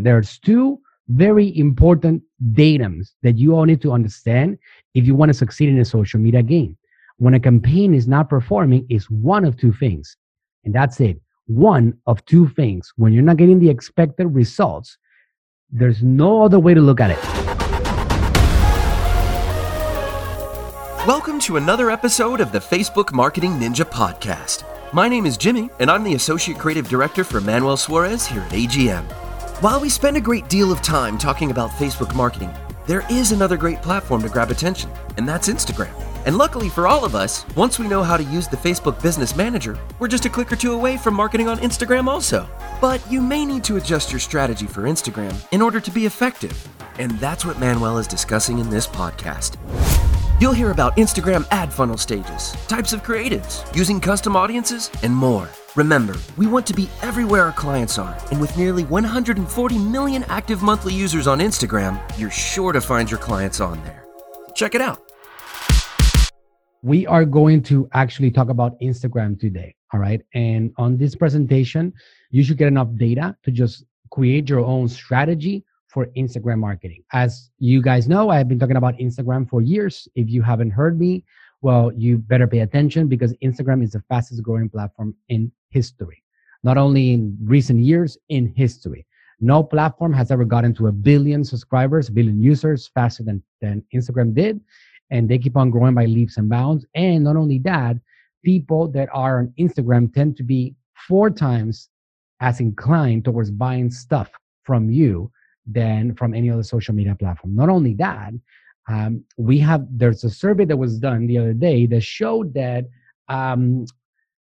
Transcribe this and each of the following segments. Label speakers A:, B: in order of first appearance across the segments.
A: There's two very important datums that you all need to understand if you want to succeed in a social media game. When a campaign is not performing, it's one of two things. And that's it. One of two things. When you're not getting the expected results, there's no other way to look at it.
B: Welcome to another episode of the Facebook Marketing Ninja Podcast. My name is Jimmy, and I'm the Associate Creative Director for Manuel Suarez here at AGM. While we spend a great deal of time talking about Facebook marketing, there is another great platform to grab attention, and that's Instagram. And luckily for all of us, once we know how to use the Facebook Business Manager, we're just a click or two away from marketing on Instagram also. But you may need to adjust your strategy for Instagram in order to be effective, and that's what Manuel is discussing in this podcast. You'll hear about Instagram ad funnel stages, types of creatives, using custom audiences, and more. Remember, we want to be everywhere our clients are, and with nearly 140 million active monthly users on Instagram, you're sure to find your clients on there. Check it out.
A: We are going to actually talk about Instagram today. All right. And on this presentation, you should get enough data to just create your own strategy for Instagram marketing. As you guys know, I have been talking about Instagram for years. If you haven't heard me, well, you better pay attention because Instagram is the fastest growing platform in history. Not only in recent years, in history. No platform has ever gotten to a billion subscribers, billion users faster than, than Instagram did. And they keep on growing by leaps and bounds. And not only that, people that are on Instagram tend to be four times as inclined towards buying stuff from you than from any other social media platform. Not only that, um, we have there's a survey that was done the other day that showed that um,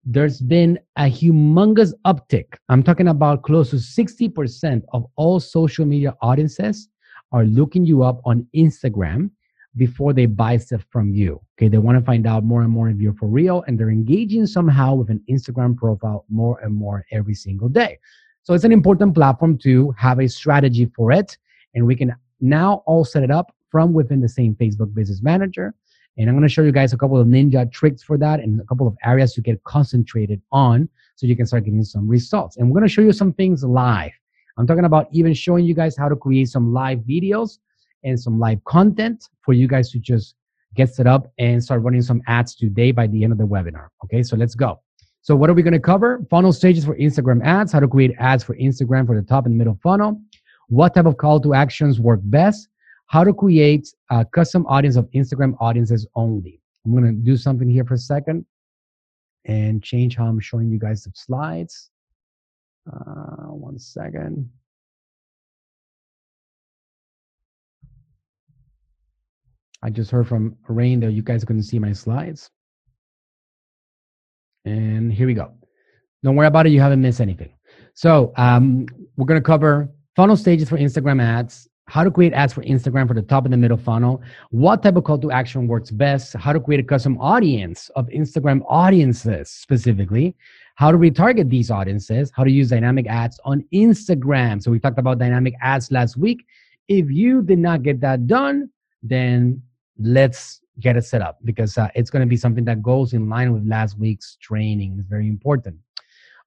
A: there's been a humongous uptick. I'm talking about close to 60% of all social media audiences are looking you up on Instagram before they buy stuff from you. Okay, they want to find out more and more if you're for real, and they're engaging somehow with an Instagram profile more and more every single day. So it's an important platform to have a strategy for it. And we can now all set it up from within the same Facebook Business Manager. And I'm going to show you guys a couple of ninja tricks for that and a couple of areas to get concentrated on so you can start getting some results. And we're going to show you some things live. I'm talking about even showing you guys how to create some live videos and some live content for you guys to just get set up and start running some ads today by the end of the webinar. Okay, so let's go. So what are we going to cover? Funnel stages for Instagram ads, how to create ads for Instagram for the top and middle funnel, what type of call to actions work best, how to create a custom audience of Instagram audiences only. I'm going to do something here for a second and change how I'm showing you guys the slides. Uh, one second. I just heard from Rain that you guys couldn't see my slides. And here we go. Don't worry about it. You haven't missed anything. So um, we're going to cover funnel stages for Instagram ads, how to create ads for Instagram for the top and the middle funnel, what type of call to action works best, how to create a custom audience of Instagram audiences specifically, how to retarget these audiences, how to use dynamic ads on Instagram. So we talked about dynamic ads last week. If you did not get that done, then let's get it set up because uh, it's going to be something that goes in line with last week's training. It's very important.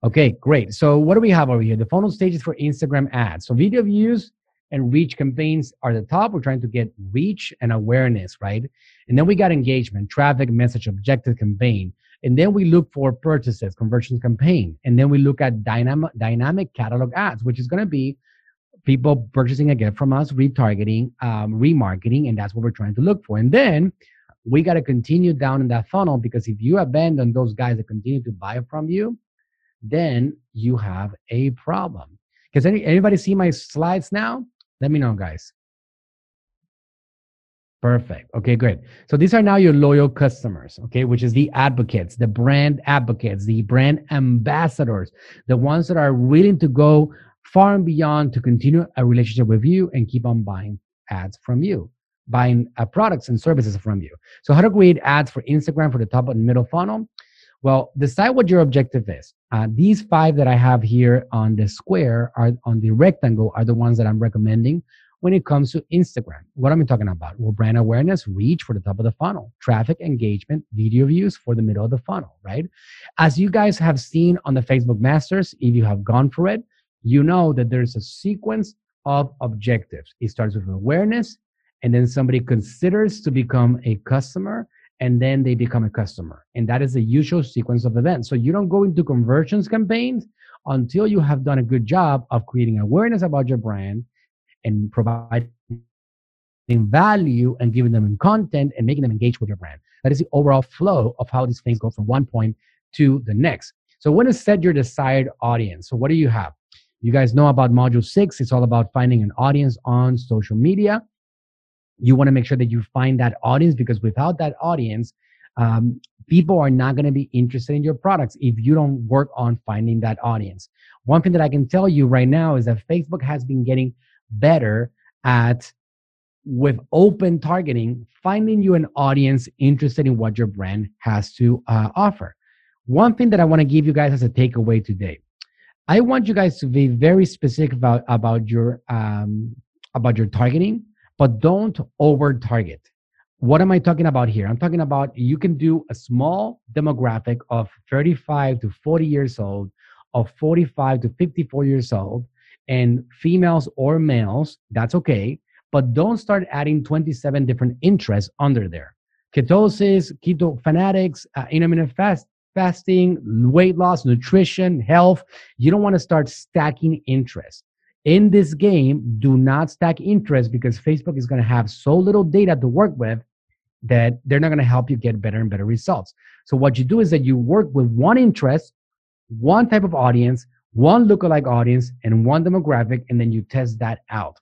A: Okay, great. So what do we have over here? The funnel stages for Instagram ads. So video views and reach campaigns are the top. We're trying to get reach and awareness, right? And then we got engagement, traffic, message, objective campaign. And then we look for purchases, conversions campaign. And then we look at dynamic dynamic catalog ads, which is going to be people purchasing again from us, retargeting, um, remarketing, and that's what we're trying to look for. And then we got to continue down in that funnel because if you abandon those guys that continue to buy from you, then you have a problem. Because any, anybody see my slides now? Let me know, guys. Perfect. Okay, great. So these are now your loyal customers, okay, which is the advocates, the brand advocates, the brand ambassadors, the ones that are willing to go far and beyond to continue a relationship with you and keep on buying ads from you buying uh, products and services from you. So, how to create ads for Instagram for the top and middle funnel? Well, decide what your objective is. Uh, these five that I have here on the square are on the rectangle are the ones that I'm recommending when it comes to Instagram. What am I talking about? Well, brand awareness, reach for the top of the funnel, traffic engagement, video views for the middle of the funnel, right? As you guys have seen on the Facebook Masters, if you have gone for it, you know that there's a sequence of objectives. It starts with awareness, and then somebody considers to become a customer, and then they become a customer. And that is the usual sequence of events. So you don't go into conversions campaigns until you have done a good job of creating awareness about your brand and providing value and giving them content and making them engage with your brand. That is the overall flow of how these things go from one point to the next. So when to set your desired audience. So what do you have? You guys know about module six. It's all about finding an audience on social media. You want to make sure that you find that audience because without that audience, um, people are not going to be interested in your products if you don't work on finding that audience. One thing that I can tell you right now is that Facebook has been getting better at with open targeting, finding you an audience interested in what your brand has to uh, offer. One thing that I want to give you guys as a takeaway today, I want you guys to be very specific about about your um, about your targeting, but don't over target. What am I talking about here? I'm talking about you can do a small demographic of 35 to 40 years old, of 45 to 54 years old, and females or males. That's okay, but don't start adding 27 different interests under there. Ketosis, keto fanatics, uh, intermittent fast, fasting, weight loss, nutrition, health. You don't want to start stacking interest. In this game, do not stack interest because Facebook is going to have so little data to work with that they're not going to help you get better and better results. So what you do is that you work with one interest, one type of audience, one lookalike audience, and one demographic, and then you test that out.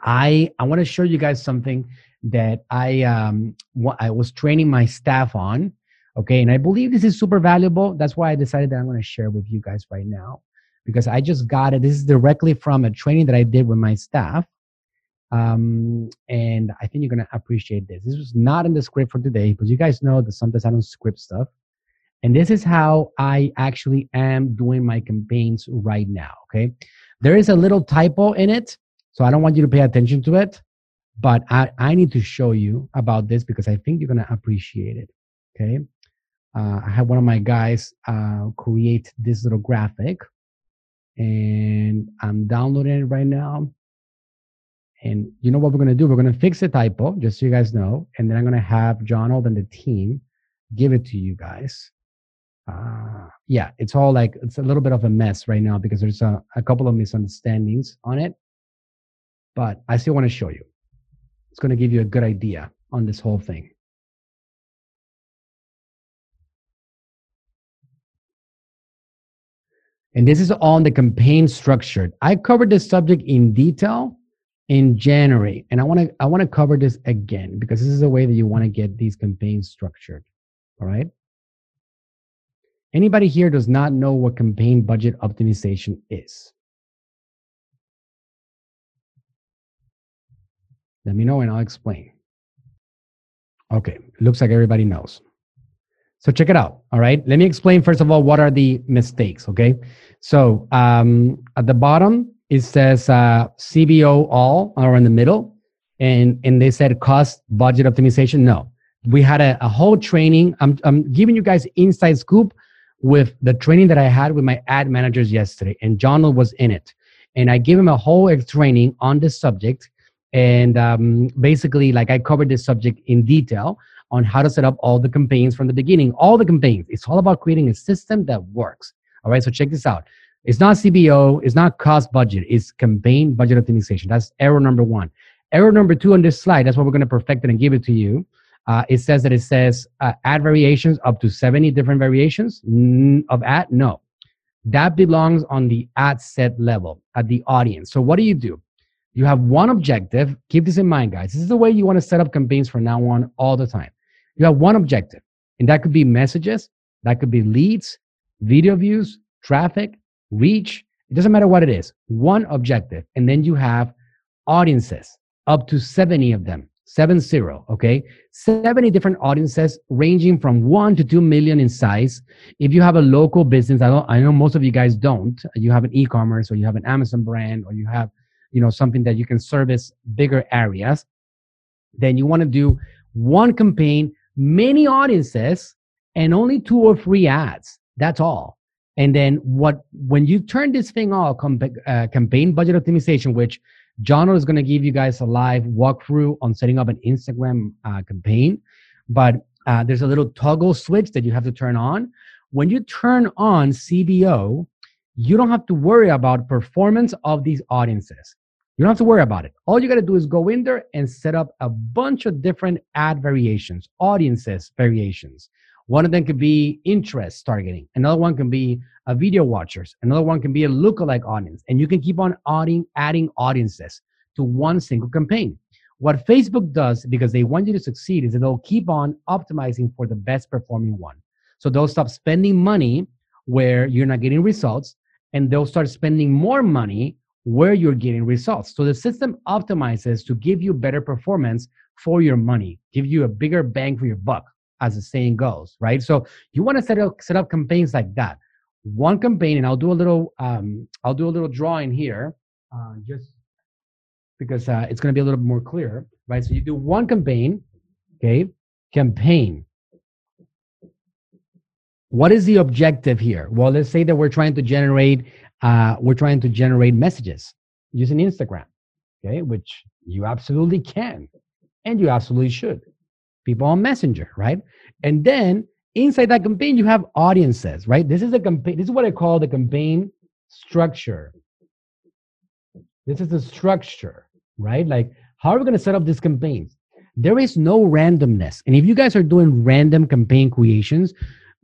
A: I I want to show you guys something that I um I was training my staff on Okay. And I believe this is super valuable. That's why I decided that I'm going to share with you guys right now because I just got it. This is directly from a training that I did with my staff. Um, and I think you're going to appreciate this. This was not in the script for today, but you guys know that sometimes I don't script stuff. And this is how I actually am doing my campaigns right now. Okay. There is a little typo in it. So I don't want you to pay attention to it, but I, I need to show you about this because I think you're going to appreciate it. Okay uh, I had one of my guys uh, create this little graphic and I'm downloading it right now. And you know what we're to do? We're to fix the typo, just so you guys know. And then I'm to have John Old and the team give it to you guys. Uh, yeah, it's all like, it's a little bit of a mess right now because there's a, a couple of misunderstandings on it. But I still want to show you. It's to give you a good idea on this whole thing. And this is on the campaign structured. I covered this subject in detail in January, and I want to I want to cover this again because this is the way that you want to get these campaigns structured. All right. Anybody here does not know what campaign budget optimization is? Let me know and I'll explain. Okay, looks like everybody knows. So check it out. All right. Let me explain first of all what are the mistakes. Okay. So um, at the bottom it says uh, CBO all or in the middle, and and they said cost budget optimization. No, we had a, a whole training. I'm I'm giving you guys inside scoop with the training that I had with my ad managers yesterday, and John was in it, and I gave him a whole training on this subject, and um, basically like I covered this subject in detail on how to set up all the campaigns from the beginning. All the campaigns. It's all about creating a system that works. All right. So check this out. It's not CBO. It's not cost budget. It's campaign budget optimization. That's error number one. Error number two on this slide. That's what we're going to perfect it and give it to you. Uh, it says that it says uh, ad variations up to 70 different variations of ad. No, that belongs on the ad set level at the audience. So what do you do? You have one objective. Keep this in mind, guys. This is the way you want to set up campaigns from now on all the time. You have one objective, and that could be messages, that could be leads, video views, traffic, reach. It doesn't matter what it is. One objective. And then you have audiences, up to 70 of them, seven zero. Okay. 70 different audiences ranging from one to two million in size. If you have a local business, I, I know most of you guys don't. You have an e commerce or you have an Amazon brand or you have you know something that you can service bigger areas then you want to do one campaign many audiences and only two or three ads. That's all. And then what when you turn this thing off, uh, campaign budget optimization, which John is going to give you guys a live walkthrough on setting up an Instagram uh, campaign, but uh, there's a little toggle switch that you have to turn on. When you turn on CBO, you don't have to worry about performance of these audiences. You don't have to worry about it. All you got to do is go in there and set up a bunch of different ad variations, audiences variations. One of them could be interest targeting. Another one can be a video watchers. Another one can be a lookalike audience. And you can keep on adding, adding audiences to one single campaign. What Facebook does, because they want you to succeed, is that they'll keep on optimizing for the best performing one. So they'll stop spending money where you're not getting results, and they'll start spending more money where you're getting results. So the system optimizes to give you better performance for your money, give you a bigger bang for your buck, as the saying goes, right? So you want to set up set up campaigns like that. One campaign, and I'll do a little um, I'll do a little drawing here, uh, just because uh, it's going to be a little more clear, right? So you do one campaign, okay? Campaign. What is the objective here? Well, let's say that we're trying to generate uh, we're trying to generate messages using Instagram, okay, which you absolutely can and you absolutely should. People on Messenger, right? And then inside that campaign, you have audiences, right? This is a campaign, this is what I call the campaign structure. This is the structure, right? Like, how are we going to set up these campaigns? There is no randomness. And if you guys are doing random campaign creations,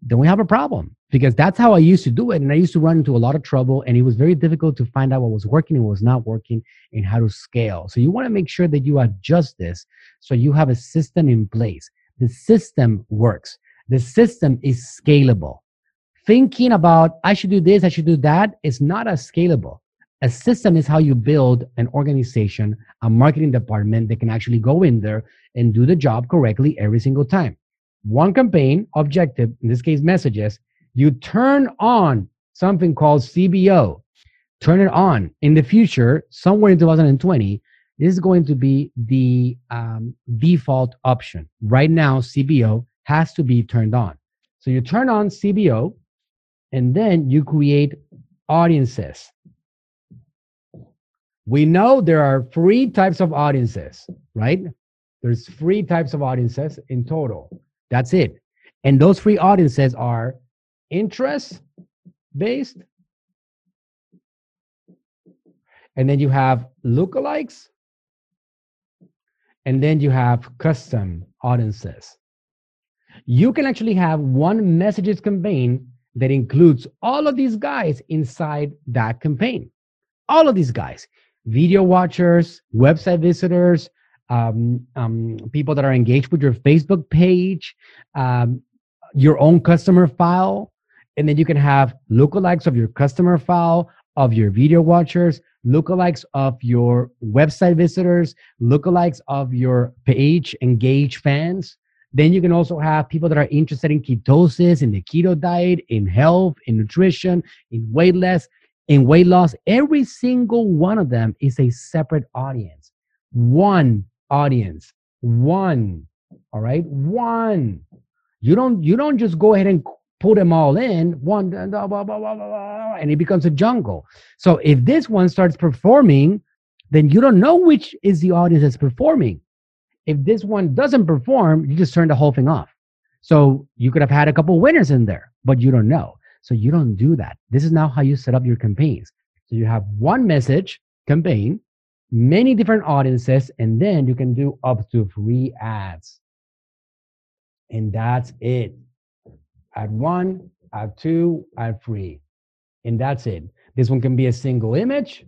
A: then we have a problem because that's how I used to do it. And I used to run into a lot of trouble and it was very difficult to find out what was working and what was not working and how to scale. So you want to make sure that you adjust this so you have a system in place. The system works. The system is scalable. Thinking about, I should do this, I should do that, is not as scalable. A system is how you build an organization, a marketing department that can actually go in there and do the job correctly every single time. One campaign objective, in this case, messages, you turn on something called CBO. Turn it on. In the future, somewhere in 2020, this is going to be the um, default option. Right now, CBO has to be turned on. So you turn on CBO and then you create audiences. We know there are three types of audiences, right? There's three types of audiences in total. That's it. And those three audiences are interest based. And then you have lookalikes. And then you have custom audiences. You can actually have one messages campaign that includes all of these guys inside that campaign. All of these guys video watchers, website visitors, um, um, people that are engaged with your Facebook page, um, your own customer file, and then you can have lookalikes of your customer file, of your video watchers, lookalikes of your website visitors, lookalikes of your page engaged fans. Then you can also have people that are interested in ketosis, in the keto diet, in health, in nutrition, in weight loss, in weight loss. Every single one of them is a separate audience. One audience. One. All right. One. You don't you don't just go ahead and put them all in one blah, blah, blah, and it becomes a jungle. So if this one starts performing then you don't know which is the audience that's performing. If this one doesn't perform you just turn the whole thing off. So you could have had a couple winners in there but you don't know. So you don't do that. This is now how you set up your campaigns. So you have one message campaign many different audiences and then you can do up to three ads. And that's it add one, add two, add three. And that's it. This one can be a single image.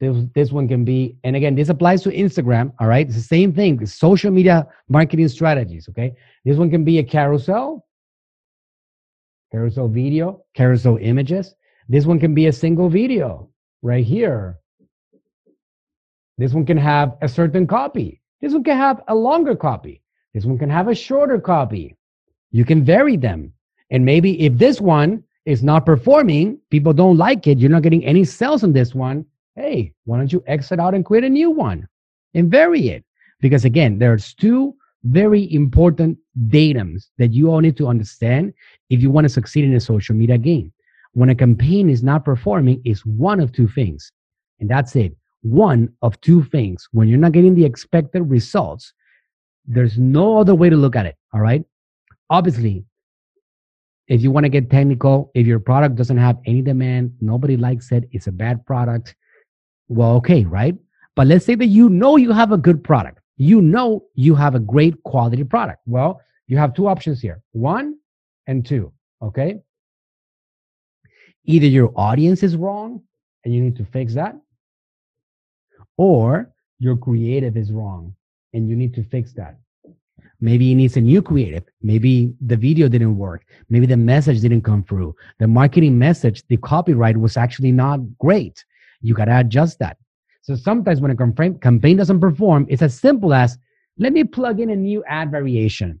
A: This, this one can be, and again, this applies to Instagram, all right? It's the same thing, social media marketing strategies, okay? This one can be a carousel, carousel video, carousel images. This one can be a single video right here. This one can have a certain copy. This one can have a longer copy. This one can have a shorter copy. You can vary them. And maybe if this one is not performing, people don't like it, you're not getting any sales on this one. Hey, why don't you exit out and create a new one and vary it? Because again, there's two very important datums that you all need to understand if you want to succeed in a social media game. when a campaign is not performing is one of two things. And that's it. One of two things. When you're not getting the expected results, there's no other way to look at it. All right. Obviously, if you want to get technical, if your product doesn't have any demand, nobody likes it, it's a bad product, well, okay, right? But let's say that you know you have a good product. You know you have a great quality product. Well, you have two options here one and two, okay? Either your audience is wrong and you need to fix that, or your creative is wrong and you need to fix that. Maybe it needs a new creative. Maybe the video didn't work. Maybe the message didn't come through. The marketing message, the copyright was actually not great. You got to adjust that. So sometimes when a campaign doesn't perform, it's as simple as let me plug in a new ad variation.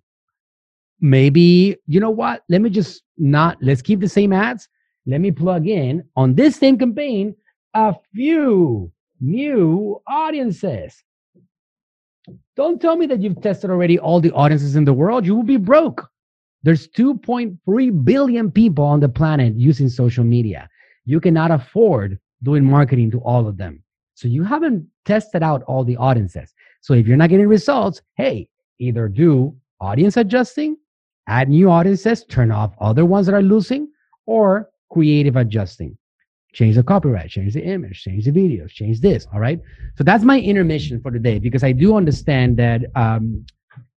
A: Maybe, you know what? Let me just not, let's keep the same ads. Let me plug in on this same campaign a few new audiences. Don't tell me that you've tested already all the audiences in the world. You will be broke. There's 2.3 billion people on the planet using social media. You cannot afford doing marketing to all of them. So you haven't tested out all the audiences. So if you're not getting results, hey, either do audience adjusting, add new audiences, turn off other ones that are losing, or creative adjusting change the copyright, change the image, change the videos, change this. All right. So that's my intermission for today because I do understand that um,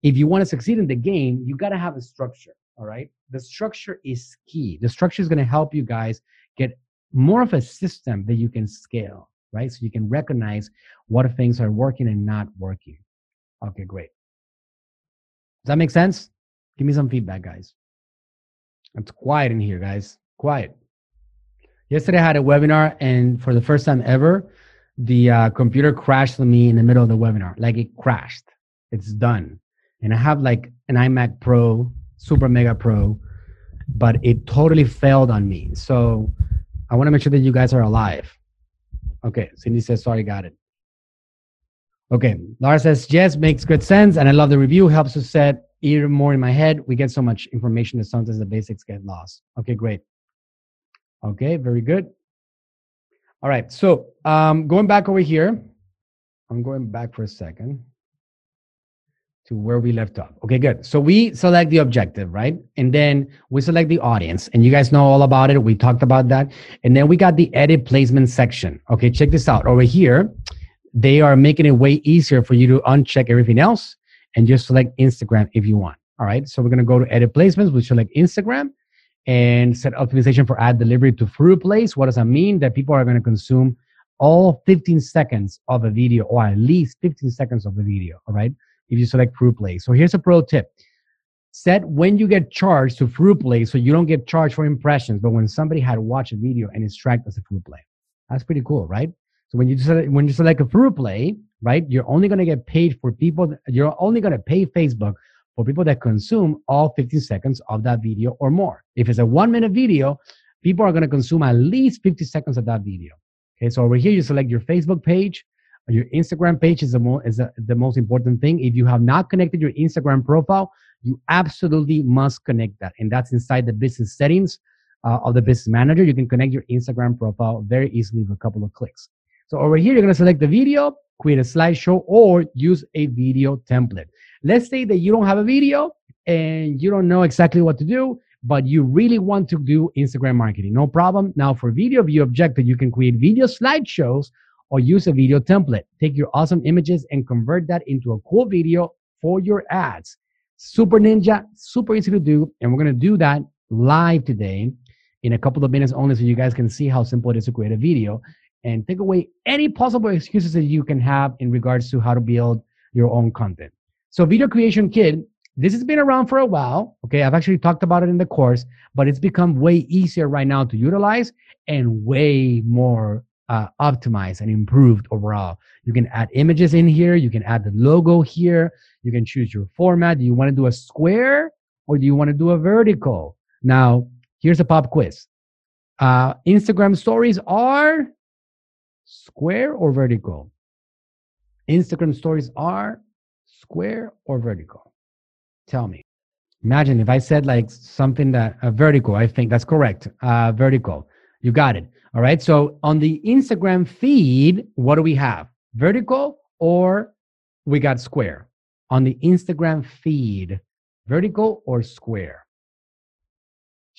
A: if you want to succeed in the game, you got to have a structure. All right. The structure is key. The structure is going to help you guys get more of a system that you can scale, right? So you can recognize what things are working and not working. Okay, great. Does that make sense? Give me some feedback, guys. It's quiet in here, guys. Quiet. Yesterday I had a webinar, and for the first time ever, the uh, computer crashed on me in the middle of the webinar. Like it crashed. It's done. And I have like an iMac Pro, Super Mega Pro, but it totally failed on me. So I want to make sure that you guys are alive. Okay, Cindy says, sorry, got it. Okay, Laura says, yes, makes good sense. And I love the review, helps to set even more in my head. We get so much information that sometimes the basics get lost. Okay, great. Okay, very good. All right, so um, going back over here, I'm going back for a second to where we left off. Okay, good. So we select the objective, right? And then we select the audience, and you guys know all about it. We talked about that. And then we got the edit placement section. Okay, check this out. Over here, they are making it way easier for you to uncheck everything else and just select Instagram if you want. All right, so we're gonna go to edit placements. We select Instagram and set optimization for ad delivery to through play. What does that mean? That people are going to consume all 15 seconds of a video or at least 15 seconds of the video. All right. If you select through play. So here's a pro tip. Set when you get charged to through play so you don't get charged for impressions, but when somebody had watched a video and it's tracked as a through play. That's pretty cool, right? So when you select, when you select a through play, right, you're only going to get paid for people. You're only going to pay Facebook for people that consume all 15 seconds of that video or more. If it's a one minute video, people are going to consume at least 50 seconds of that video. Okay, so over here, you select your Facebook page. Your Instagram page is, the, mo- is the, the most important thing. If you have not connected your Instagram profile, you absolutely must connect that. And that's inside the business settings uh, of the business manager. You can connect your Instagram profile very easily with a couple of clicks. So over here, you're going to select the video, create a slideshow, or use a video template. Let's say that you don't have a video and you don't know exactly what to do, but you really want to do Instagram marketing. No problem. Now, for video view objective, you can create video slideshows or use a video template. Take your awesome images and convert that into a cool video for your ads. Super Ninja, super easy to do. And we're going to do that live today in a couple of minutes only so you guys can see how simple it is to create a video and take away any possible excuses that you can have in regards to how to build your own content. So Video Creation Kit, this has been around for a while. Okay, I've actually talked about it in the course, but it's become way easier right now to utilize and way more uh, optimized and improved overall. You can add images in here. You can add the logo here. You can choose your format. Do you want to do a square or do you want to do a vertical? Now, here's a pop quiz. Uh, Instagram stories are square or vertical? Instagram stories are square or vertical? Tell me. Imagine if I said like something that uh, vertical, I think that's correct. Uh, vertical. You got it. All right. So on the Instagram feed, what do we have? Vertical or we got square? On the Instagram feed, vertical or square?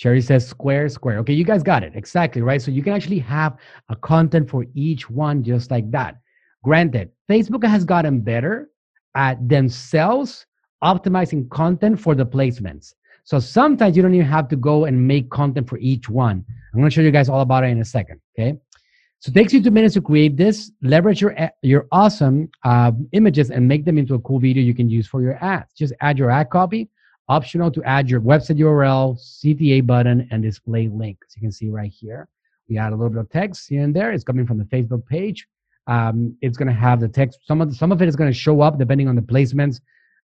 A: Sherry says square, square. Okay, you guys got it. Exactly, right? So you can actually have a content for each one just like that. Granted, Facebook has gotten better at themselves optimizing content for the placements. So sometimes you don't even have to go and make content for each one. I'm going to show you guys all about it in a second. Okay. So it takes you two minutes to create this. Leverage your your awesome uh, images and make them into a cool video you can use for your ads. Just add your ad copy. Optional to add your website URL, CTA button, and display link. As you can see right here, we add a little bit of text here and there. It's coming from the Facebook page. Um, it's going to have the text. Some of the, some of it is going to show up depending on the placements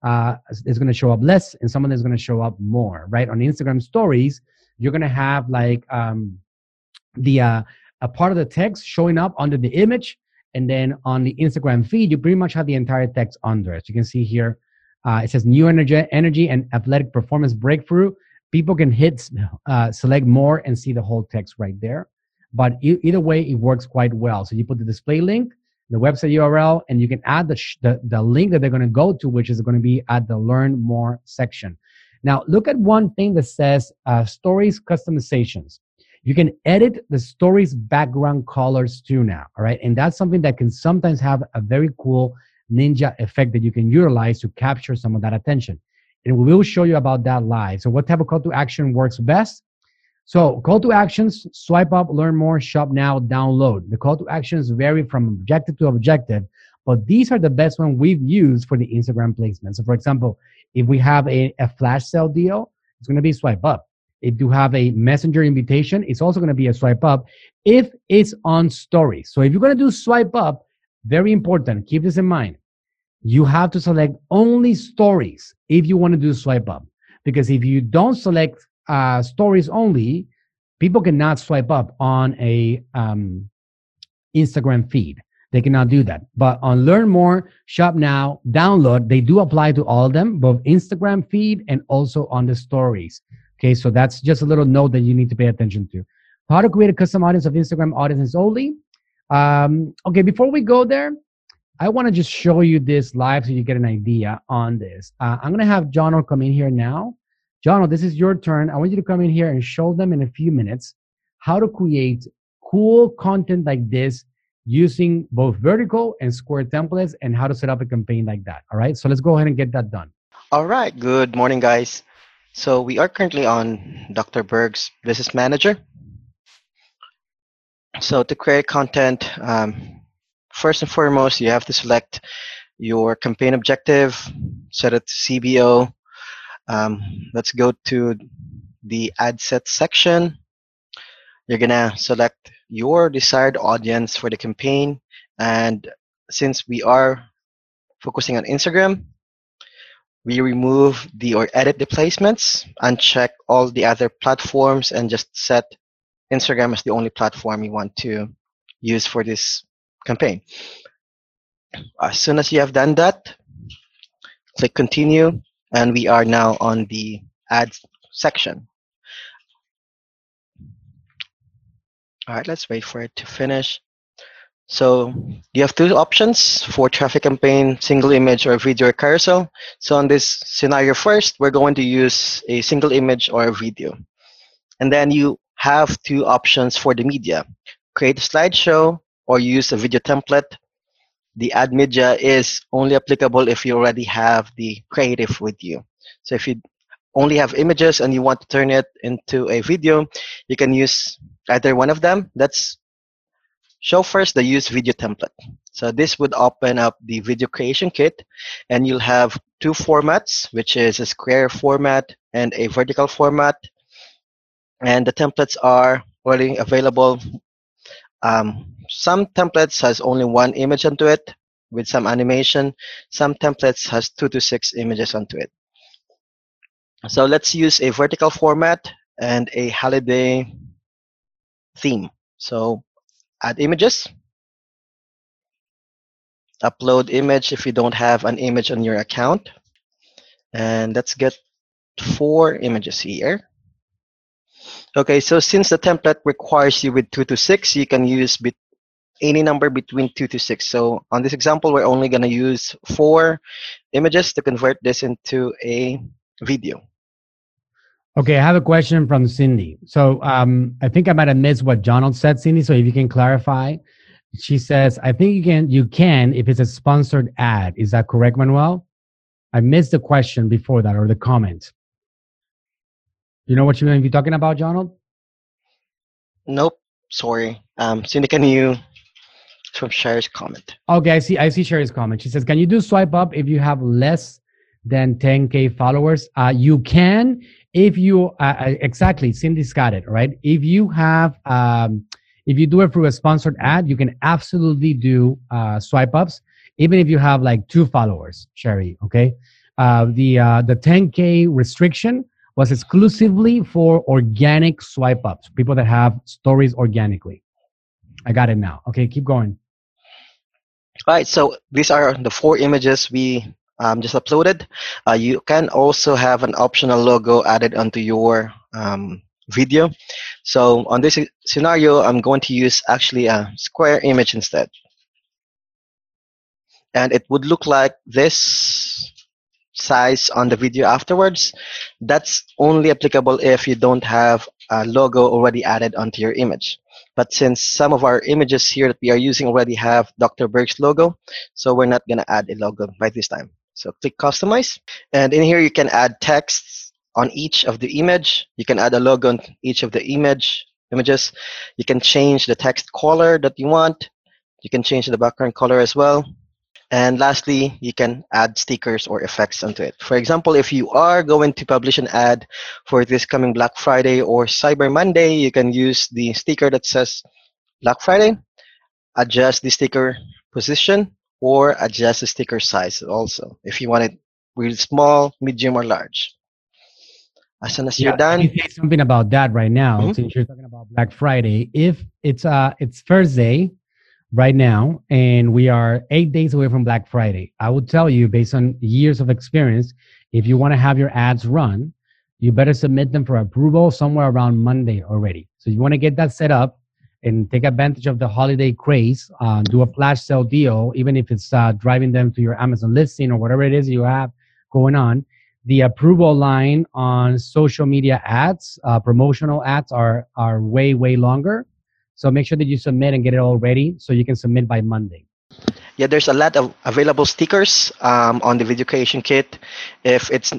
A: uh, is going to show up less and some of it is going to show up more, right? On Instagram stories, you're going to have like um, the uh, a part of the text showing up under the image. And then on the Instagram feed, you pretty much have the entire text under it. So you can see here, uh, it says new energy, energy and athletic performance breakthrough. People can hit uh, select more and see the whole text right there. But e- either way, it works quite well. So you put the display link, the website URL, and you can add the, sh- the, the link that they're going to go to, which is going to be at the Learn More section. Now, look at one thing that says uh, Stories Customizations. You can edit the stories background colors too now, all right? And that's something that can sometimes have a very cool ninja effect that you can utilize to capture some of that attention. And we will show you about that live. So what type of call to action works best? So call to actions, swipe up, learn more, shop now, download. The call to actions vary from objective to objective, but these are the best one we've used for the Instagram placement. So for example, if we have a, a flash sale deal, it's going to be swipe up. If you have a messenger invitation, it's also going to be a swipe up if it's on stories. So if you're going to do swipe up, very important, keep this in mind. You have to select only stories if you want to do swipe up. Because if you don't select uh, stories only, people cannot swipe up on a um, Instagram feed. They cannot do that. But on Learn More, Shop Now, Download, they do apply to all of them, both Instagram feed and also on the stories. Okay, so that's just a little note that you need to pay attention to. How to create a custom audience of Instagram audiences only. Um, okay, before we go there, I want to just show you this live so you get an idea on this. Uh, I'm going to have John come in here now. John, this is your turn. I want you to come in here and show them in a few minutes how to create cool content like this using both vertical and square templates and how to set up a campaign like that. All right, so let's go ahead and get that done.
C: All right, good morning, guys. So we are currently on Dr. Berg's Business Manager. So to create content, um, first and foremost, you have to select your campaign objective, set it to CBO, um, let's go to the ad set section. You're gonna select your desired audience for the campaign. And since we are focusing on Instagram, we remove the or edit the placements, uncheck all the other platforms, and just set Instagram is the only platform you want to use for this campaign. As soon as you have done that, click continue and we are now on the ads section. All right, let's wait for it to finish. So you have two options for traffic campaign, single image or video or carousel. So on this scenario first, we're going to use a single image or a video. And then you have two options for the media. Create a slideshow or use a video template the ad media is only applicable if you already have the creative with you. So if you only have images and you want to turn it into a video, you can use either one of them. Let's show first the use video template. So this would open up the video creation kit and you'll have two formats, which is a square format and a vertical format. And the templates are already available um, some templates has only one image onto it with some animation. Some templates has two to six images onto it. So let's use a vertical format and a holiday theme. So add images, upload image if you don't have an image on your account. And let's get four images here. Okay, so since the template requires you with 2 to 6, you can use any number between 2 to 6. So on this example, we're only going to use four images to convert this into a video.
A: Okay, I have a question from Cindy. So um, I think I might have missed what Donald said, Cindy. So if you can clarify, she says, I think you can you can if it's a sponsored ad. Is that correct, Manuel? I missed the question before that or the comment. You know what you're going to be talking about, Donald?
C: Nope, sorry. Um, Cindy, can you from Sherry's comment?
A: Okay, I see. I see Sherry's comment. She says, "Can you do swipe up if you have less than 10k followers? Uh, you can if you uh, uh, exactly cindy's got it right if you have um, if you do it through a sponsored ad you can absolutely do uh, swipe ups even if you have like two followers sherry okay uh, the uh, the 10k restriction was exclusively for organic swipe ups people that have stories organically i got it now okay keep going
C: all right so these are the four images we um, just uploaded. Uh, you can also have an optional logo added onto your um, video. So on this scenario, I'm going to use actually a square image instead. And it would look like this size on the video afterwards. That's only applicable if you don't have a logo already added onto your image. But since some of our images here that we are using already have Dr. Berg's logo, so we're not going to add a logo by this time. So click customize. And in here, you can add texts on each of the image. You can add a logo on each of the image images. You can change the text color that you want. You can change the background color as well. And lastly, you can add stickers or effects onto it. For example, if you are going to publish an ad for this coming Black Friday or Cyber Monday, you can use the sticker that says Black Friday, adjust the sticker position, or adjust the sticker size also if you want it really small, medium, or large. As soon as yeah, you're done,
A: you say something about that right now. Mm-hmm. Since you're talking about Black Friday, if it's uh it's Thursday right now, and we are eight days away from Black Friday, I will tell you based on years of experience, if you want to have your ads run, you better submit them for approval somewhere around Monday already. So you want to get that set up and take advantage of the holiday craze. Uh, do a flash sale deal, even if it's uh, driving them to your Amazon listing or whatever it is you have going on. The approval line on social media ads, uh, promotional ads, are are way way longer. So make sure that you submit and get it all ready so you can submit by Monday.
C: Yeah, there's a lot of available stickers um, on the video creation kit. If it's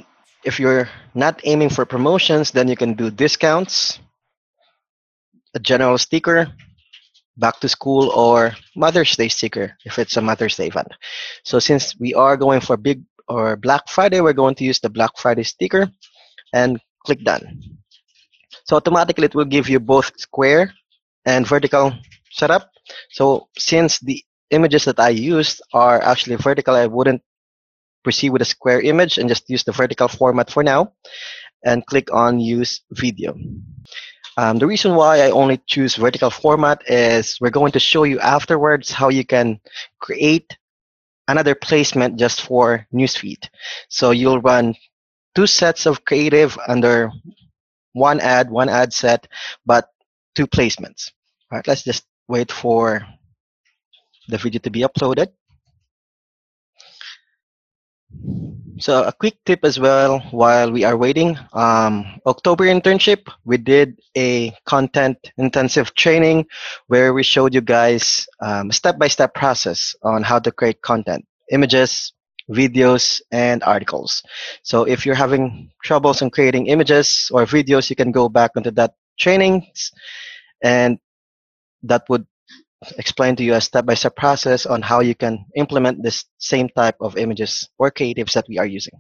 C: if you're not aiming for promotions, then you can do discounts a general sticker, back to school, or Mother's Day sticker if it's a Mother's Day event. So since we are going for big or Black Friday, we're going to use the Black Friday sticker and click done. So automatically it will give you both square and vertical setup. So since the images that I used are actually vertical, I wouldn't proceed with a square image and just use the vertical format for now and click on use video. Um, the reason why I only choose vertical format is we're going to show you afterwards how you can create another placement just for newsfeed. So you'll run two sets of creative under one ad, one ad set, but two placements. All right, let's just wait for the video to be uploaded. So a quick tip as well while we are waiting. Um, October internship, we did a content intensive training where we showed you guys um, step-by-step process on how to create content, images, videos, and articles. So if you're having troubles in creating images or videos, you can go back into that training and that would explain to you a step-by-step process on how you can implement this same type of images or creatives that we are using.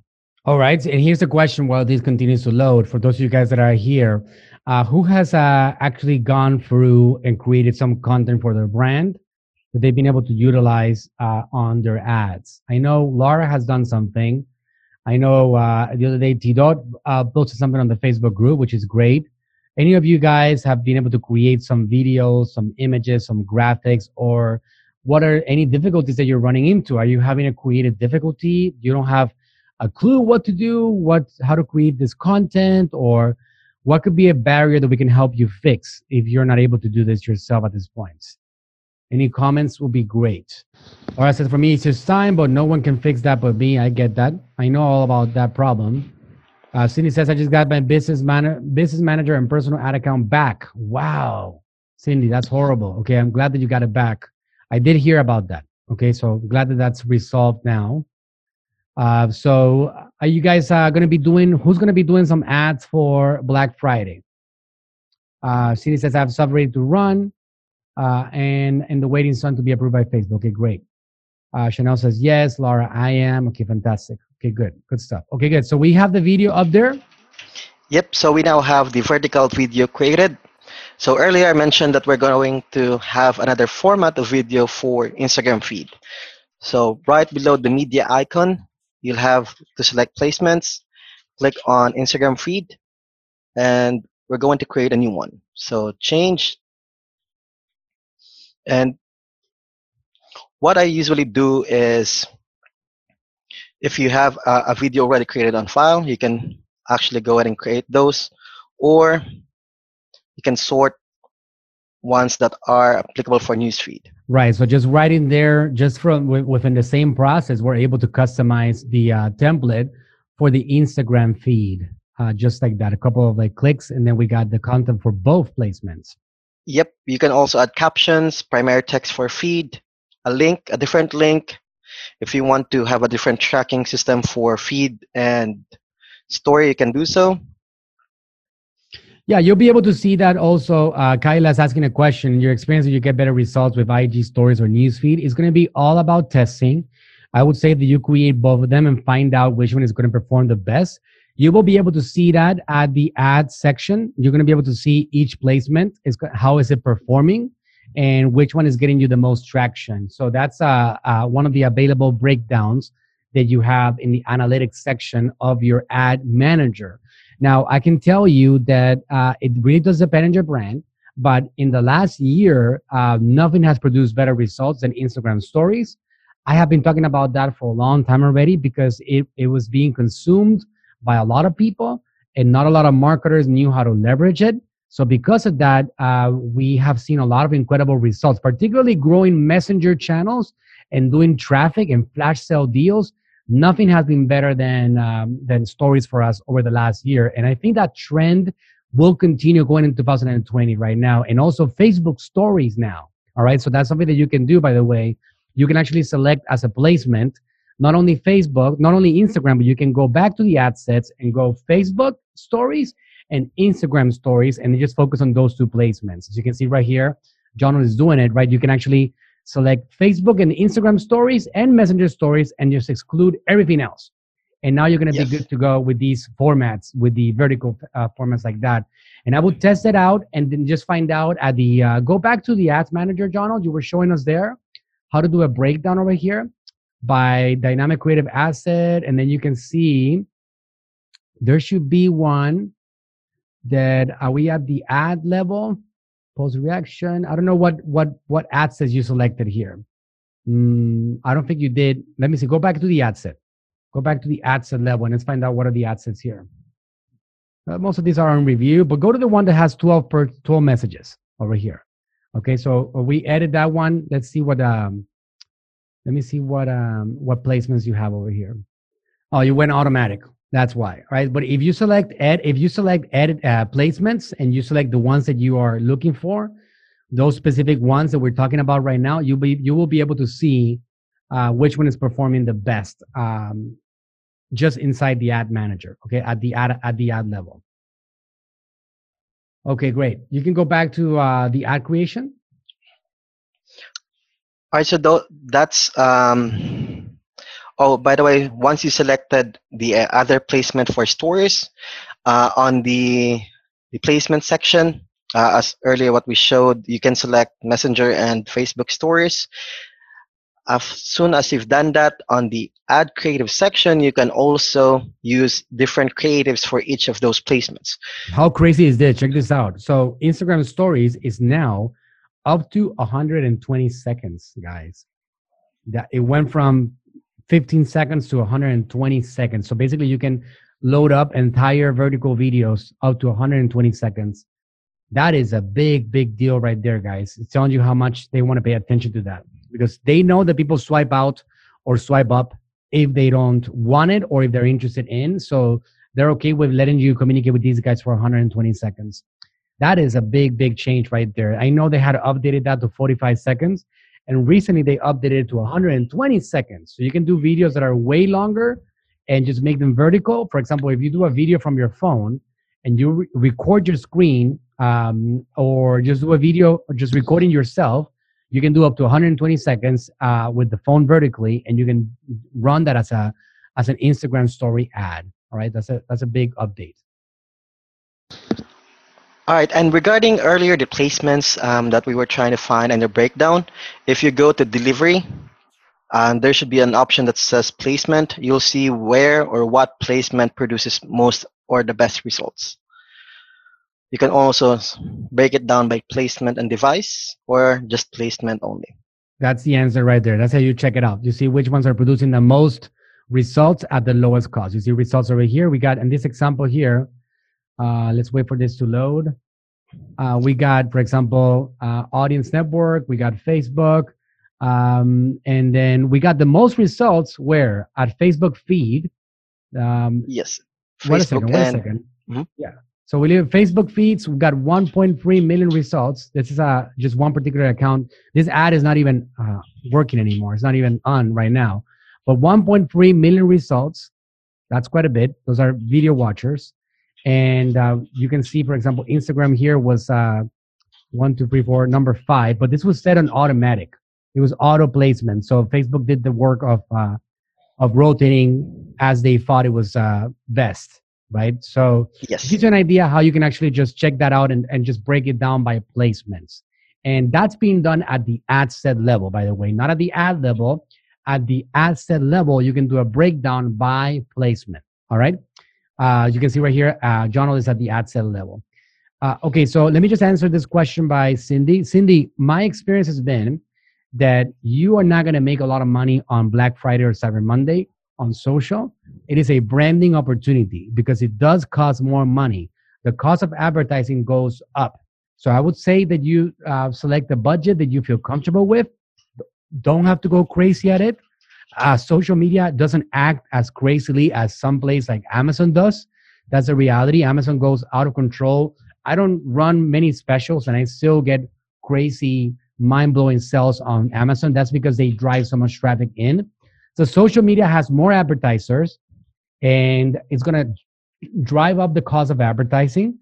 A: All right, and here's the question while this continues to load for those of you guys that are here. Uh, who has uh, actually gone through and created some content for their brand that they've been able to utilize uh, on their ads? I know Laura has done something. I know uh, the other day T Dot uh, posted something on the Facebook group, which is great any of you guys have been able to create some videos, some images, some graphics, or what are any difficulties that you're running into? Are you having a creative difficulty? You don't have a clue what to do, what how to create this content, or what could be a barrier that we can help you fix if you're not able to do this yourself at this point? Any comments will be great. Or I said, for me, it's just time, but no one can fix that but me. I get that. I know all about that problem. Uh, Cindy says, I just got my business, man- business manager and personal ad account back. Wow. Cindy, that's horrible. Okay, I'm glad that you got it back. I did hear about that. Okay, so glad that that's resolved now. Uh, so, are you guys uh, going to be doing? Who's going to be doing some ads for Black Friday? Uh, Cindy says I have stuff ready to run, uh, and and the waiting zone to be approved by Facebook. Okay, great. Uh, Chanel says yes. Laura, I am. Okay, fantastic. Okay, good, good stuff. Okay, good. So we have the video up there.
C: Yep. So we now have the vertical video created. So earlier I mentioned that we're going to have another format of video for Instagram feed. So right below the media icon, you'll have to select placements, click on Instagram feed, and we're going to create a new one. So change. And what I usually do is if you have a, a video already created on file, you can actually go ahead and create those, or you can sort ones that are applicable for newsfeed.
A: Right. So just right in there, just from within the same process, we're able to customize the uh, template for the Instagram feed, uh, just like that. A couple of like clicks, and then we got the content for both placements.
C: Yep. You can also add captions, primary text for feed, a link, a different link. If you want to have a different tracking system for feed and story, you can do so.
A: Yeah, you'll be able to see that also. Uh, Kyla's asking a question. Your experience, you get better results with IG stories or newsfeed is going to be all about testing. I would say that you create both of them and find out which one is going to perform the best. You will be able to see that at the ad section. You're going to be able to see each placement is how is it performing and which one is getting you the most traction. So that's uh, uh, one of the available breakdowns that you have in the analytics section of your ad manager. Now, I can tell you that uh, it really does depend on your brand, but in the last year, uh, nothing has produced better results than Instagram stories. I have been talking about that for a long time already because it, it was being consumed by a lot of people and not a lot of marketers knew how to leverage it. So, because of that, uh, we have seen a lot of incredible results, particularly growing messenger channels and doing traffic and flash sale deals. Nothing has been better than um, than stories for us over the last year. And i think that trend will continue going in 2020 right now and also facebook stories now. All right? So that's something that you can do by the way. You can actually select as a placement not only facebook not only instagram but you can go back to the ad sets and go facebook stories and instagram stories and just focus on those two placements as you can see right here john is doing it right you can actually select Facebook and Instagram stories and Messenger stories and just exclude everything else. And now you're going to yes. be good to go with these formats, with the vertical uh, formats like that. And I will test it out and then just find out at the, uh, go back to the ads manager, Donald, you were showing us there how to do a breakdown over here by dynamic creative asset. And then you can see there should be one that are we at the ad level? post reaction. I don't know what what what ad sets you selected here. Mm, I don't think you did. Let me see. Go back to the ad set. Go back to the ad set level and let's find out what are the ad sets here. Uh, most of these are on review, but go to the one that has 12 per 12 messages over here. Okay, so uh, we edit that one. Let's see what um let me see what um what placements you have over here. Oh, you went automatic. That's why, right? But if you select ed, if you select edit uh, placements and you select the ones that you are looking for, those specific ones that we're talking about right now, you'll be you will be able to see uh, which one is performing the best um, just inside the ad manager. Okay, at the ad at the ad level. Okay, great. You can go back to uh, the ad creation.
C: All right, so th- that's um, Oh, by the way, once you selected the uh, other placement for stores, uh, on the, the placement section, uh, as earlier what we showed, you can select Messenger and Facebook stories. As soon as you've done that on the ad creative section, you can also use different creatives for each of those placements.
A: How crazy is this? Check this out. So Instagram stories is now up to 120 seconds, guys. That it went from 15 seconds to 120 seconds. So basically, you can load up entire vertical videos up to 120 seconds. That is a big, big deal right there, guys. It's telling you how much they want to pay attention to that because they know that people swipe out or swipe up if they don't want it or if they're interested in. So they're okay with letting you communicate with these guys for 120 seconds. That is a big, big change right there. I know they had updated that to 45 seconds, and recently they updated it to 120 seconds. So you can do videos that are way longer and just make them vertical. For example, if you do a video from your phone and you re- record your screen um, or just do a video just recording yourself, you can do up to 120 seconds uh, with the phone vertically, and you can run that as a as an Instagram story ad. All right, that's a that's a big update.
C: All right, and regarding earlier the placements um, that we were trying to find and the breakdown, if you go to delivery, um, there should be an option that says placement. You'll see where or what placement produces most or the best results. You can also break it down by placement and device or just placement only.
A: That's the answer right there. That's how you check it out. You see which ones are producing the most results at the lowest cost. You see results over here. We got in this example here, uh, let's wait for this to load. Uh, we got, for example, uh, Audience Network, we got Facebook, um, and then we got the most results where at Facebook feed. Um,
C: yes.
A: Facebook wait a second. Wait a 2nd mm-hmm. Yeah. So we live Facebook feeds. We've got 1.3 million results. This is uh, just one particular account. This ad is not even uh, working anymore. It's not even on right now. But 1.3 million results. That's quite a bit. Those are video watchers. And uh, you can see, for example, Instagram here was uh, one, two, three, four, number five, but this was set on automatic. It was auto placement. So Facebook did the work of uh, of rotating as they thought it was uh, best, right? So
C: yes.
A: it gives you an idea how you can actually just check that out and, and just break it down by placements. And that's being done at the ad set level, by the way, not at the ad level. At the ad set level, you can do a breakdown by placement. All right. Uh, you can see right here, uh, John is at the ad set level. Uh, okay, so let me just answer this question by Cindy. Cindy, my experience has been that you are not going to make a lot of money on Black Friday or Cyber Monday on social. It is a branding opportunity because it does cost more money. The cost of advertising goes up. So I would say that you uh, select a budget that you feel comfortable with. Don't have to go crazy at it uh, social media doesn't act as crazily as some place like Amazon does. That's the reality. Amazon goes out of control. I don't run many specials and I still get crazy, mind blowing sales on Amazon. That's because they drive so much traffic in. So social media has more advertisers and it's going to drive up the cost of advertising.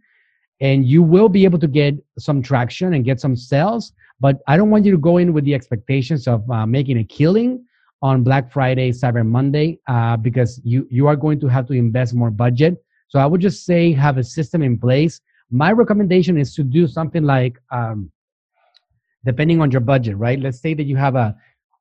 A: And you will be able to get some traction and get some sales. But I don't want you to go in with the expectations of uh, making a killing on Black Friday, Cyber Monday, uh, because you you are going to have to invest more budget. So I would just say have a system in place. My recommendation is to do something like, um, depending on your budget, right? Let's say that you have a,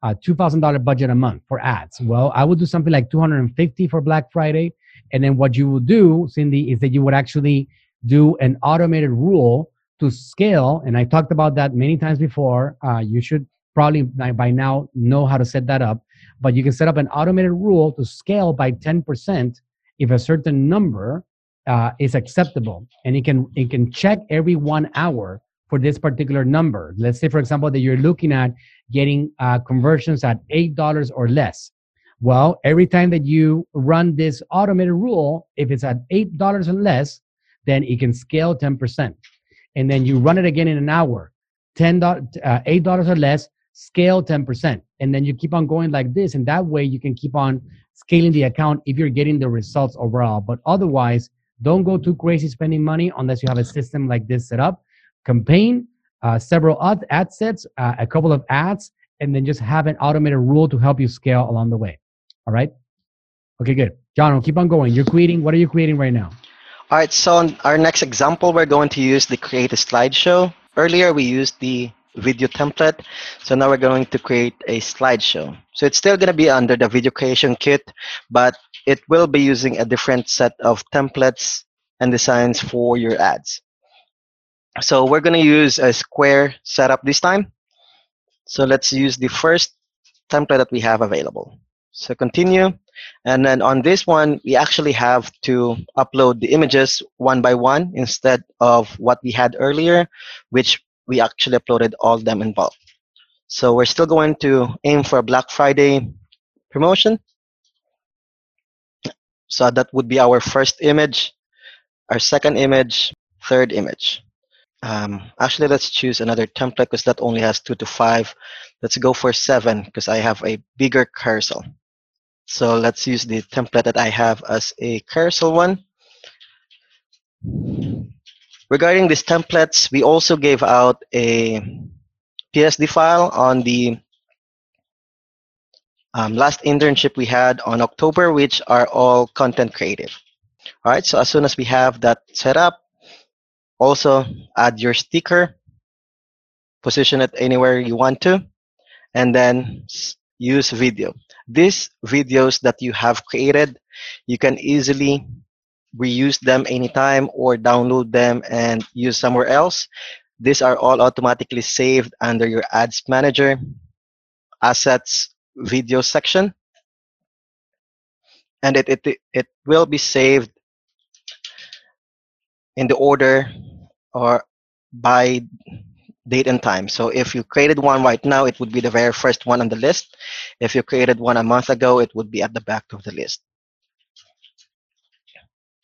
A: a two thousand dollar budget a month for ads. Well, I would do something like two hundred and fifty for Black Friday, and then what you will do, Cindy, is that you would actually do an automated rule to scale. And I talked about that many times before. Uh, you should probably by now know how to set that up but you can set up an automated rule to scale by 10% if a certain number uh, is acceptable. And it can it can check every one hour for this particular number. Let's say for example that you're looking at getting uh, conversions at eight dollars or less. Well every time that you run this automated rule if it's at eight dollars or less then it can scale 10% and then you run it again in an hour. $10, uh, eight dollars or less scale 10% and then you keep on going like this and that way you can keep on scaling the account if you're getting the results overall. But otherwise don't go too crazy spending money unless you have a system like this set up. Campaign uh, several ad, ad sets uh, a couple of ads and then just have an automated rule to help you scale along the way. All right? Okay good. John we'll keep on going. You're creating what are you creating right now?
C: All right so our next example we're going to use the create a slideshow. Earlier we used the video template. So now we're going to create a slideshow. So it's still going to be under the video creation kit, but it will be using a different set of templates and designs for your ads. So we're going to use a square setup this time. So let's use the first template that we have available. So continue. And then on this one, we actually have to upload the images one by one instead of what we had earlier, which we actually uploaded all them in bulk. So we're still going to aim for a Black Friday promotion. So that would be our first image, our second image, third image. Um, actually, let's choose another template because that only has two to five. Let's go for seven because I have a bigger carousel. So let's use the template that I have as a carousel one. Regarding these templates, we also gave out a PSD file on the um, last internship we had on October, which are all content creative. All right, so as soon as we have that set up, also add your sticker, position it anywhere you want to, and then use video. These videos that you have created, you can easily reuse them anytime or download them and use somewhere else. These are all automatically saved under your ads manager, assets, video section. And it, it, it will be saved in the order or by date and time. So if you created one right now, it would be the very first one on the list. If you created one a month ago, it would be at the back of the list.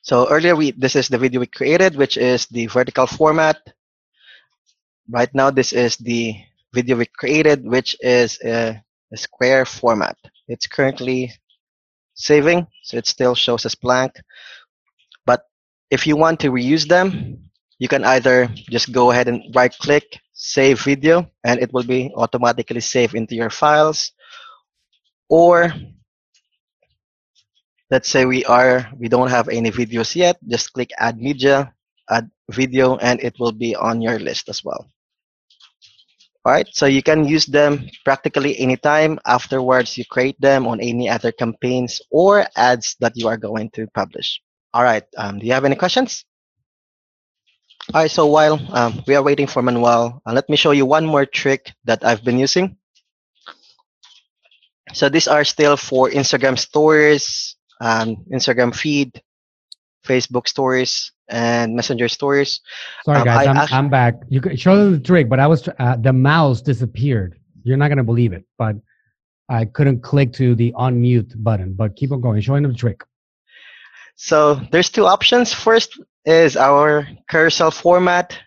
C: So earlier, we this is the video we created, which is the vertical format. Right now, this is the video we created, which is a, a square format. It's currently saving, so it still shows as blank. But if you want to reuse them, you can either just go ahead and right click save video and it will be automatically saved into your files or let's say we are we don't have any videos yet just click add media add video and it will be on your list as well. All right so you can use them practically anytime. Afterwards you create them on any other campaigns or ads that you are going to publish. All right um, do you have any questions? All right, so while um, we are waiting for Manuel, uh, let me show you one more trick that I've been using. So these are still for Instagram stories, um, Instagram feed, Facebook stories, and Messenger stories.
A: Sorry, um, guys, I'm, actually, I'm, back. You could show them the trick, but I was uh, the mouse disappeared. You're not gonna believe it, but I couldn't click to the unmute button. But keep on going, showing them the trick.
C: So there's two options. First is our carousel format.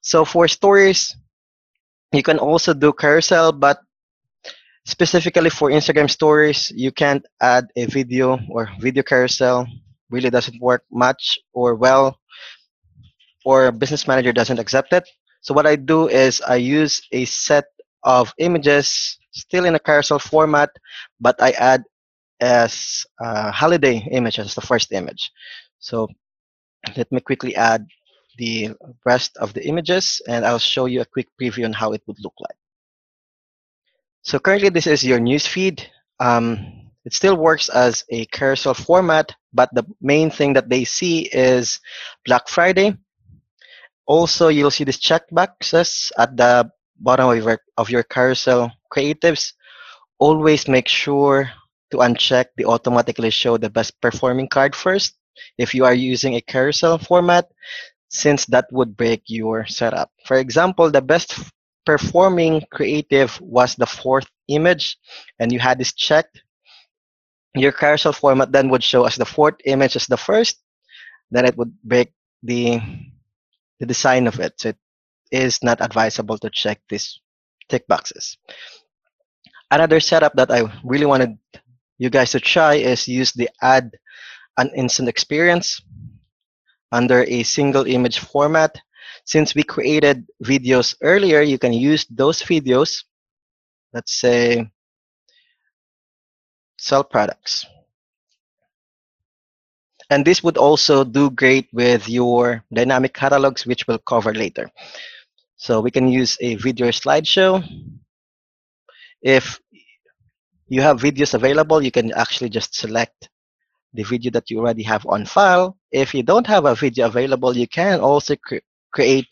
C: So for stories, you can also do carousel, but specifically for Instagram stories, you can't add a video or video carousel. Really doesn't work much or well, or business manager doesn't accept it. So what I do is I use a set of images still in a carousel format, but I add as a holiday image as the first image. So let me quickly add the rest of the images and I'll show you a quick preview on how it would look like. So currently this is your newsfeed. Um, it still works as a carousel format, but the main thing that they see is Black Friday. Also, you'll see these checkboxes at the bottom of your, of your carousel creatives. Always make sure to uncheck the automatically show the best performing card first if you are using a carousel format since that would break your setup. For example, the best performing creative was the fourth image and you had this checked. Your carousel format then would show as the fourth image as the first, then it would break the, the design of it. So it is not advisable to check these tick boxes. Another setup that I really wanted you guys to try is use the add an instant experience under a single image format. Since we created videos earlier, you can use those videos, let's say, sell products. And this would also do great with your dynamic catalogs, which we'll cover later. So we can use a video slideshow. If you have videos available, you can actually just select the video that you already have on file. If you don't have a video available, you can also cre create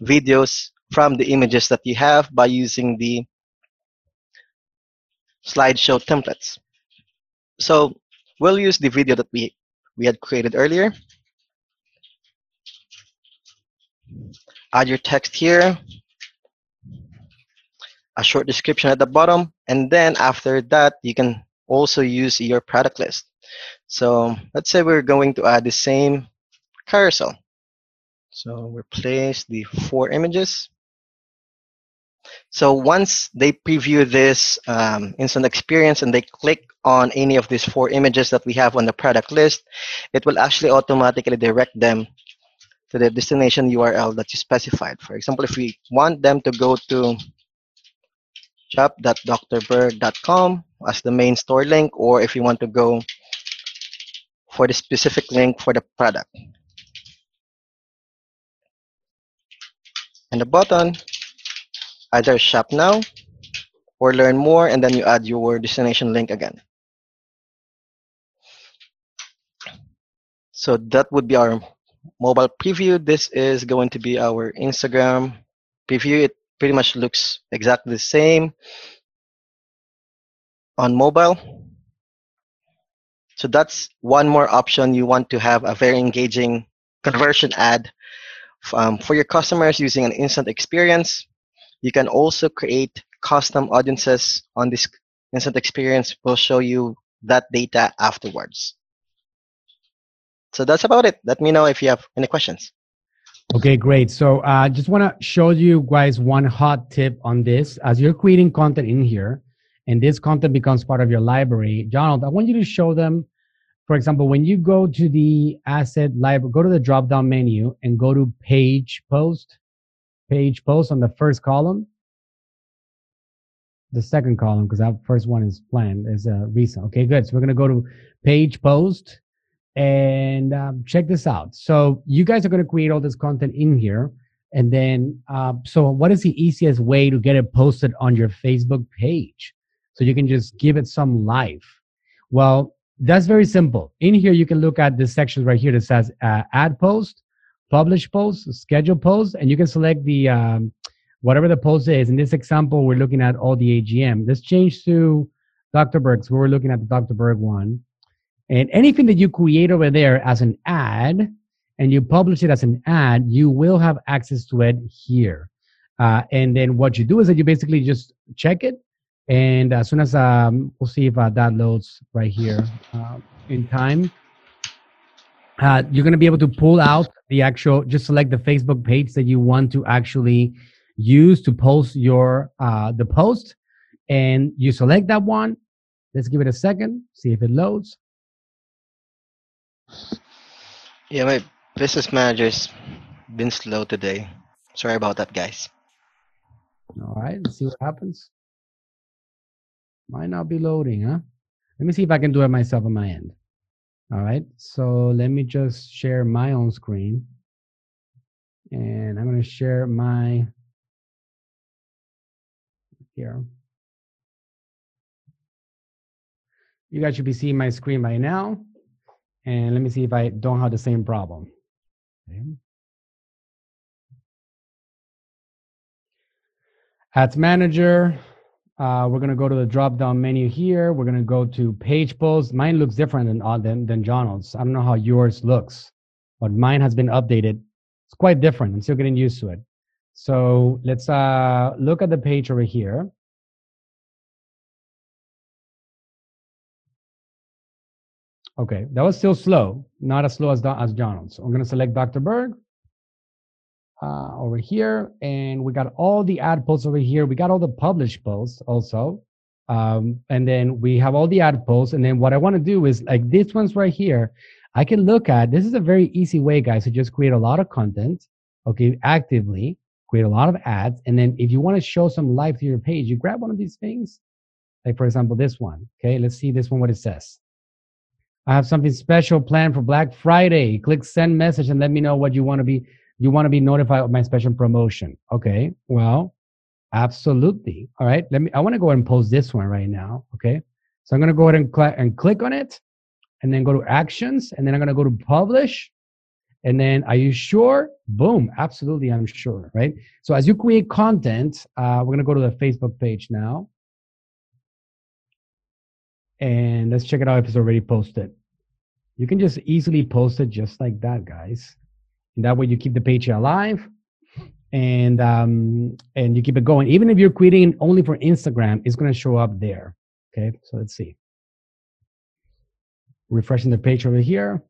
C: videos from the images that you have by using the slideshow templates. So we'll use the video that we, we had created earlier. Add your text here, a short description at the bottom, and then after that, you can also use your product list. So let's say we're going to add the same carousel. So replace the four images. So once they preview this um, instant experience and they click on any of these four images that we have on the product list, it will actually automatically direct them to the destination URL that you specified. For example, if we want them to go to shop.drberg.com as the main store link, or if you want to go for the specific link for the product. And the button, either shop now or learn more, and then you add your destination link again. So that would be our mobile preview. This is going to be our Instagram preview. It pretty much looks exactly the same on mobile. So that's one more option. You want to have a very engaging conversion ad um, for your customers using an instant experience. You can also create custom audiences on this instant experience. We'll show you that data afterwards. So that's about it. Let me know if you have any questions.
A: Okay, great. So I uh, just want to show you guys one hot tip on this. As you're creating content in here, and this content becomes part of your library, Donald, I want you to show them, for example, when you go to the asset library, go to the drop down menu and go to page post, page post on the first column. The second column, because that first one is planned, is uh, recent. Okay, good. So we're going to go to page post and um, check this out. So you guys are going to create all this content in here. And then, uh, so what is the easiest way to get it posted on your Facebook page? So you can just give it some life. Well, that's very simple. In here, you can look at this section right here that says uh, ad post, publish post, schedule post, and you can select the um, whatever the post is. In this example, we're looking at all the AGM. Let's change to Dr. Berg's. We're looking at the Dr. Berg one. And anything that you create over there as an ad and you publish it as an ad, you will have access to it here. Uh, and then what you do is that you basically just check it. And as soon as um, we'll see if uh, that loads right here uh, in time, uh, you're going to be able to pull out the actual, just select the Facebook page that you want to actually use to post your uh, the post and you select that one let's give it a second see if it loads
C: yeah, my business manager's been slow today. Sorry about that, guys.
A: All right, let's see what happens. Might not be loading, huh? Let me see if I can do it myself on my end. All right, so let me just share my own screen. And I'm going to share my here. You guys should be seeing my screen by now. And let me see if I don't have the same problem. Okay. Ads manager, uh, we're gonna go to the drop down menu here. We're gonna go to page post. Mine looks different than, uh, than, than Donald's. I don't know how yours looks, but mine has been updated. It's quite different. I'm still getting used to it. So let's uh, look at the page over here. Okay, that was still slow, not as slow as, as. So I'm going to select Dr. Berg uh, over here, and we got all the ad posts over here. We got all the published posts also. Um, and then we have all the ad posts. And then what I want to do is like this one's right here. I can look at this is a very easy way, guys, to just create a lot of content, okay, actively create a lot of ads. And then if you want to show some life to your page, you grab one of these things, like for example, this one. Okay, let's see this one, what it says. I have something special planned for Black Friday. Click send message and let me know what you want to be you want to be notified of my special promotion. Okay. Well, absolutely. All right. Let me I want to go ahead and post this one right now. Okay. So I'm going to go ahead and, cl- and click on it and then go to actions and then I'm going to go to publish and then are you sure? Boom. Absolutely. I'm sure. Right. So as you create content, uh, we're going to go to the Facebook page now. And let's check it out if it's already posted. You can just easily post it just like that, guys. And that way you keep the page alive and um, and you keep it going. Even if you're creating only for Instagram, it's going to show up there. Okay, so let's see. Refreshing the page over here.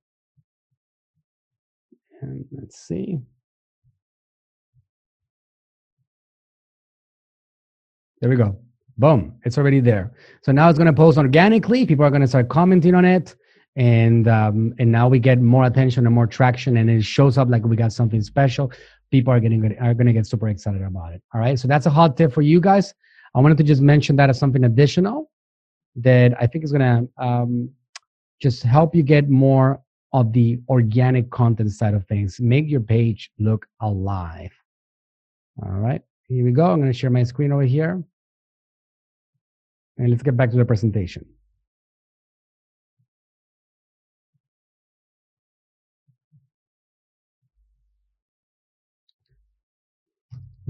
A: And let's see. There we go. Boom. It's already there. So now it's going to post organically. People are going to start commenting on it. And um, and now we get more attention and more traction, and it shows up like we got something special. People are getting are going to get super excited about it. All right, so that's a hot tip for you guys. I wanted to just mention that as something additional that I think is going to um, just help you get more of the organic content side of things. Make your page look alive. All right, here we go. I'm going to share my screen over here. And let's get back to the presentation.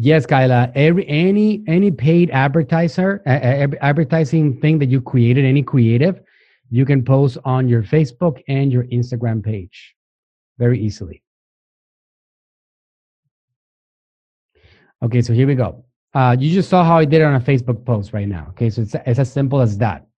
A: Yes, Kyla. Every any any paid advertiser, advertising thing that you created, any creative, you can post on your Facebook and your Instagram page very easily. Okay, so here we go. Uh, you just saw how I did it on a Facebook post right now. Okay, so it's, it's as simple as that.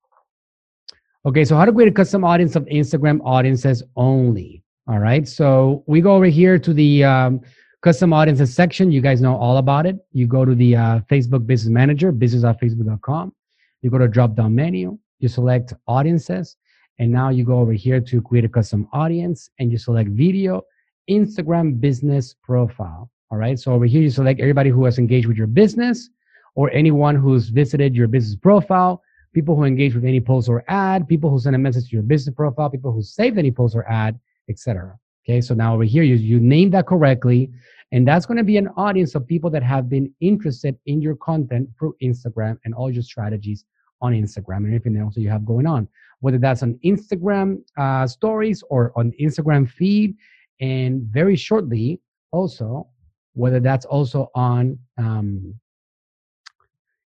A: Okay, so how to create a custom audience of Instagram audiences only. All right, so we go over here to the um, custom audiences section. You guys know all about it. You go to the uh, Facebook Business Manager, business.facebook.com. You go to drop down menu. You select audiences, and now you go over here to create a custom audience, and you select video, Instagram business profile. All right. So over here, you select everybody who has engaged with your business or anyone who's visited your business profile, people who engage with any post or ad, people who send a message to your business profile, people who saved any post or ad, etc. Okay. So now over here, you, you name that correctly. And that's going to be an audience of people that have been interested in your content through Instagram and all your strategies on Instagram and everything else that you have going on, whether that's on Instagram uh, stories or on Instagram feed. And very shortly, also, whether that's also on um,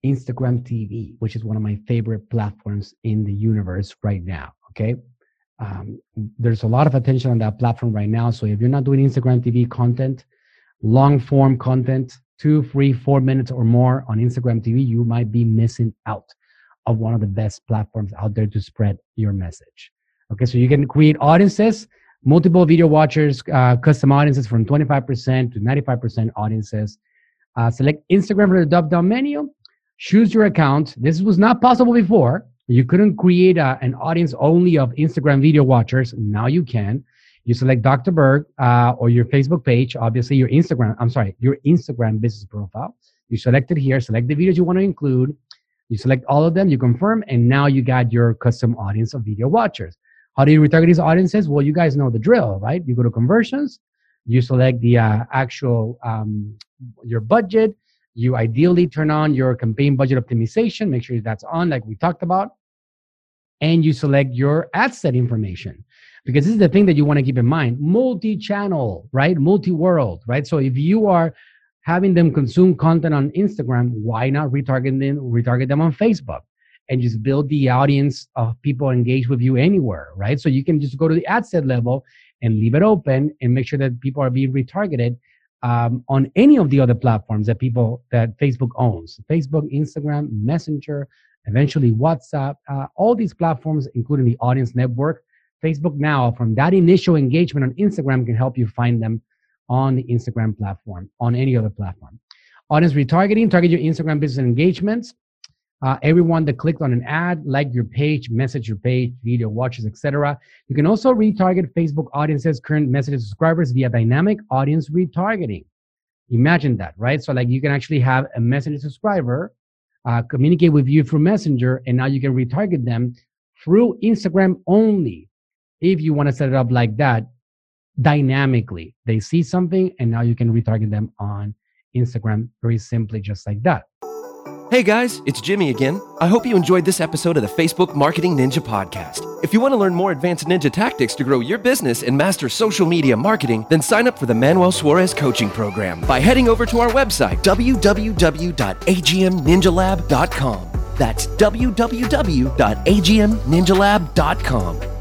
A: Instagram TV, which is one of my favorite platforms in the universe right now. Okay. Um, there's a lot of attention on that platform right now. So if you're not doing Instagram TV content, long form content, two, three, four minutes or more on Instagram TV, you might be missing out of one of the best platforms out there to spread your message. Okay. So you can create audiences multiple video watchers, uh, custom audiences from 25% to 95% audiences. Uh, select Instagram from the drop down menu. Choose your account. This was not possible before. You couldn't create a, an audience only of Instagram video watchers. Now you can. You select Dr. Berg uh, or your Facebook page, obviously your Instagram, I'm sorry, your Instagram business profile. You select it here, select the videos you want to include. You select all of them, you confirm, and now you got your custom audience of video watchers. How do you retarget these audiences? Well, you guys know the drill, right? You go to conversions, you select the uh, actual um, your budget. You ideally turn on your campaign budget optimization. Make sure that's on, like we talked about, and you select your ad set information because this is the thing that you want to keep in mind: multi-channel, right? Multi-world, right? So if you are having them consume content on Instagram, why not retarget them, retarget them on Facebook? and just build the audience of people engaged with you anywhere, right? So you can just go to the ad set level and leave it open and make sure that people are being retargeted um, on any of the other platforms that people that Facebook owns Facebook, Instagram, Messenger, eventually WhatsApp, uh, all these platforms, including the audience network. Facebook now, from that initial engagement on Instagram, can help you find them on the Instagram platform, on any other platform. Audience retargeting, target your Instagram business engagements uh, everyone that clicked on an ad, like your page, message your page, video watches, etc. You can also retarget Facebook audiences, current message subscribers via dynamic audience retargeting. Imagine that, right? So like you can actually have a message subscriber uh, communicate with you through Messenger, and now you can retarget them through Instagram only. If you want to set it up like that, dynamically, they see something, and now you can retarget them on Instagram very simply, just like that.
B: Hey guys, it's Jimmy again. I hope you enjoyed this episode of the Facebook Marketing Ninja Podcast. If you want to learn more advanced ninja tactics to grow your business and master social media marketing, then sign up for the Manuel Suarez Coaching Program by heading over to our website, www.agmninjalab.com. That's www.agmninjalab.com.